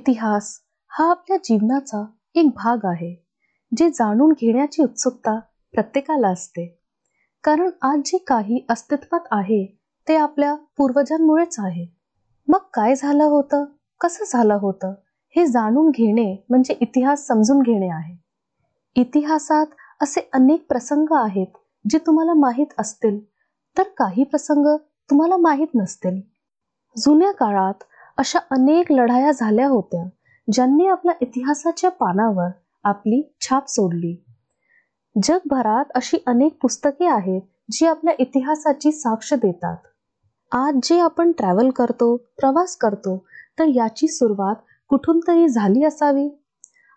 इतिहास हा आपल्या जीवनाचा एक भाग आहे जे जाणून घेण्याची उत्सुकता प्रत्येकाला असते. कारण आज जे काही अस्तित्वात आहे ते आपल्या पूर्वजांमुळेच आहे. मग काय झालं होतं? कसं झालं होतं? हे जाणून घेणे म्हणजे इतिहास समजून घेणे आहे. इतिहासात असे अनेक प्रसंग आहेत जे तुम्हाला माहीत असतील. तर काही प्रसंग तुम्हाला माहीत नसतील. जुन्या काळात अशा अनेक लढाया झाल्या होत्या ज्यांनी आपल्या इतिहासाच्या पानावर आपली छाप सोडली. जगभरात अशी अनेक पुस्तके आहेत जी आपल्या इतिहासाची साक्ष देतात. आज जे आपण ट्रॅव्हल करतो प्रवास करतो तर याची सुरुवात कुठून तरी झाली असावी?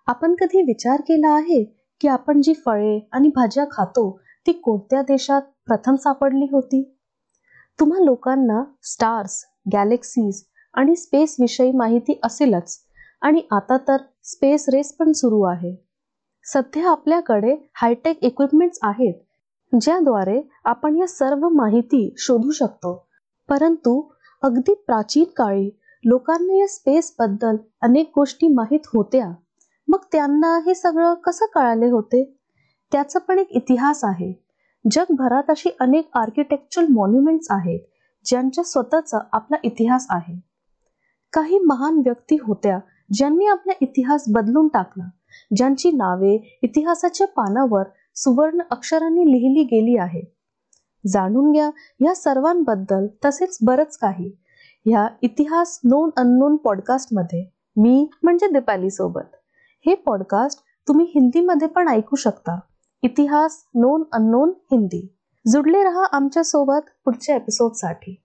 आपण कधी विचार केला आहे की आपण जी फळे आणि भाज्या खातो ती कोणत्या देशात प्रथम सापडली होती? तुम्हा लोकांना स्टार्स गॅलेक्सीज आणि स्पेसविषयी माहिती असेलच. आणि आता तर स्पेस रेस पण सुरू आहे. सध्या आपल्याकडे हायटेक इक्विपमेंट्स आहेत ज्याद्वारे आपण या सर्व माहिती शोधू शकतो. परंतु अगदी प्राचीन काळी लोकांना या स्पेस बद्दल अनेक गोष्टी माहीत होत्या. मग त्यांना हे सगळं कसं कळाले होते? त्याचा पण एक इतिहास आहे. जगभरात अशी अनेक आर्किटेक्चरल मॉन्युमेंट्स आहेत ज्यांच्या स्वतःचा आपला इतिहास आहे. काही महान व्यक्ती होत्या ज्यांनी आपला इतिहास बदलून टाकला ज्यांची नावे इतिहासाच्या पानावर सुवर्ण अक्षरांनी लिहिली गेली आहे जाणून घ्या या सर्वांबद्दल तसेच बरंच काही. ह्या इतिहास नोन अननोन पॉडकास्टमध्ये मी म्हणजे दीपाली सोबत हे पॉडकास्ट तुम्ही हिंदीमध्ये पण ऐकू शकता. इतिहास नोन अननोन हिंदी. जुडले रहा आमच्यासोबत पुढच्या एपिसोडसाठी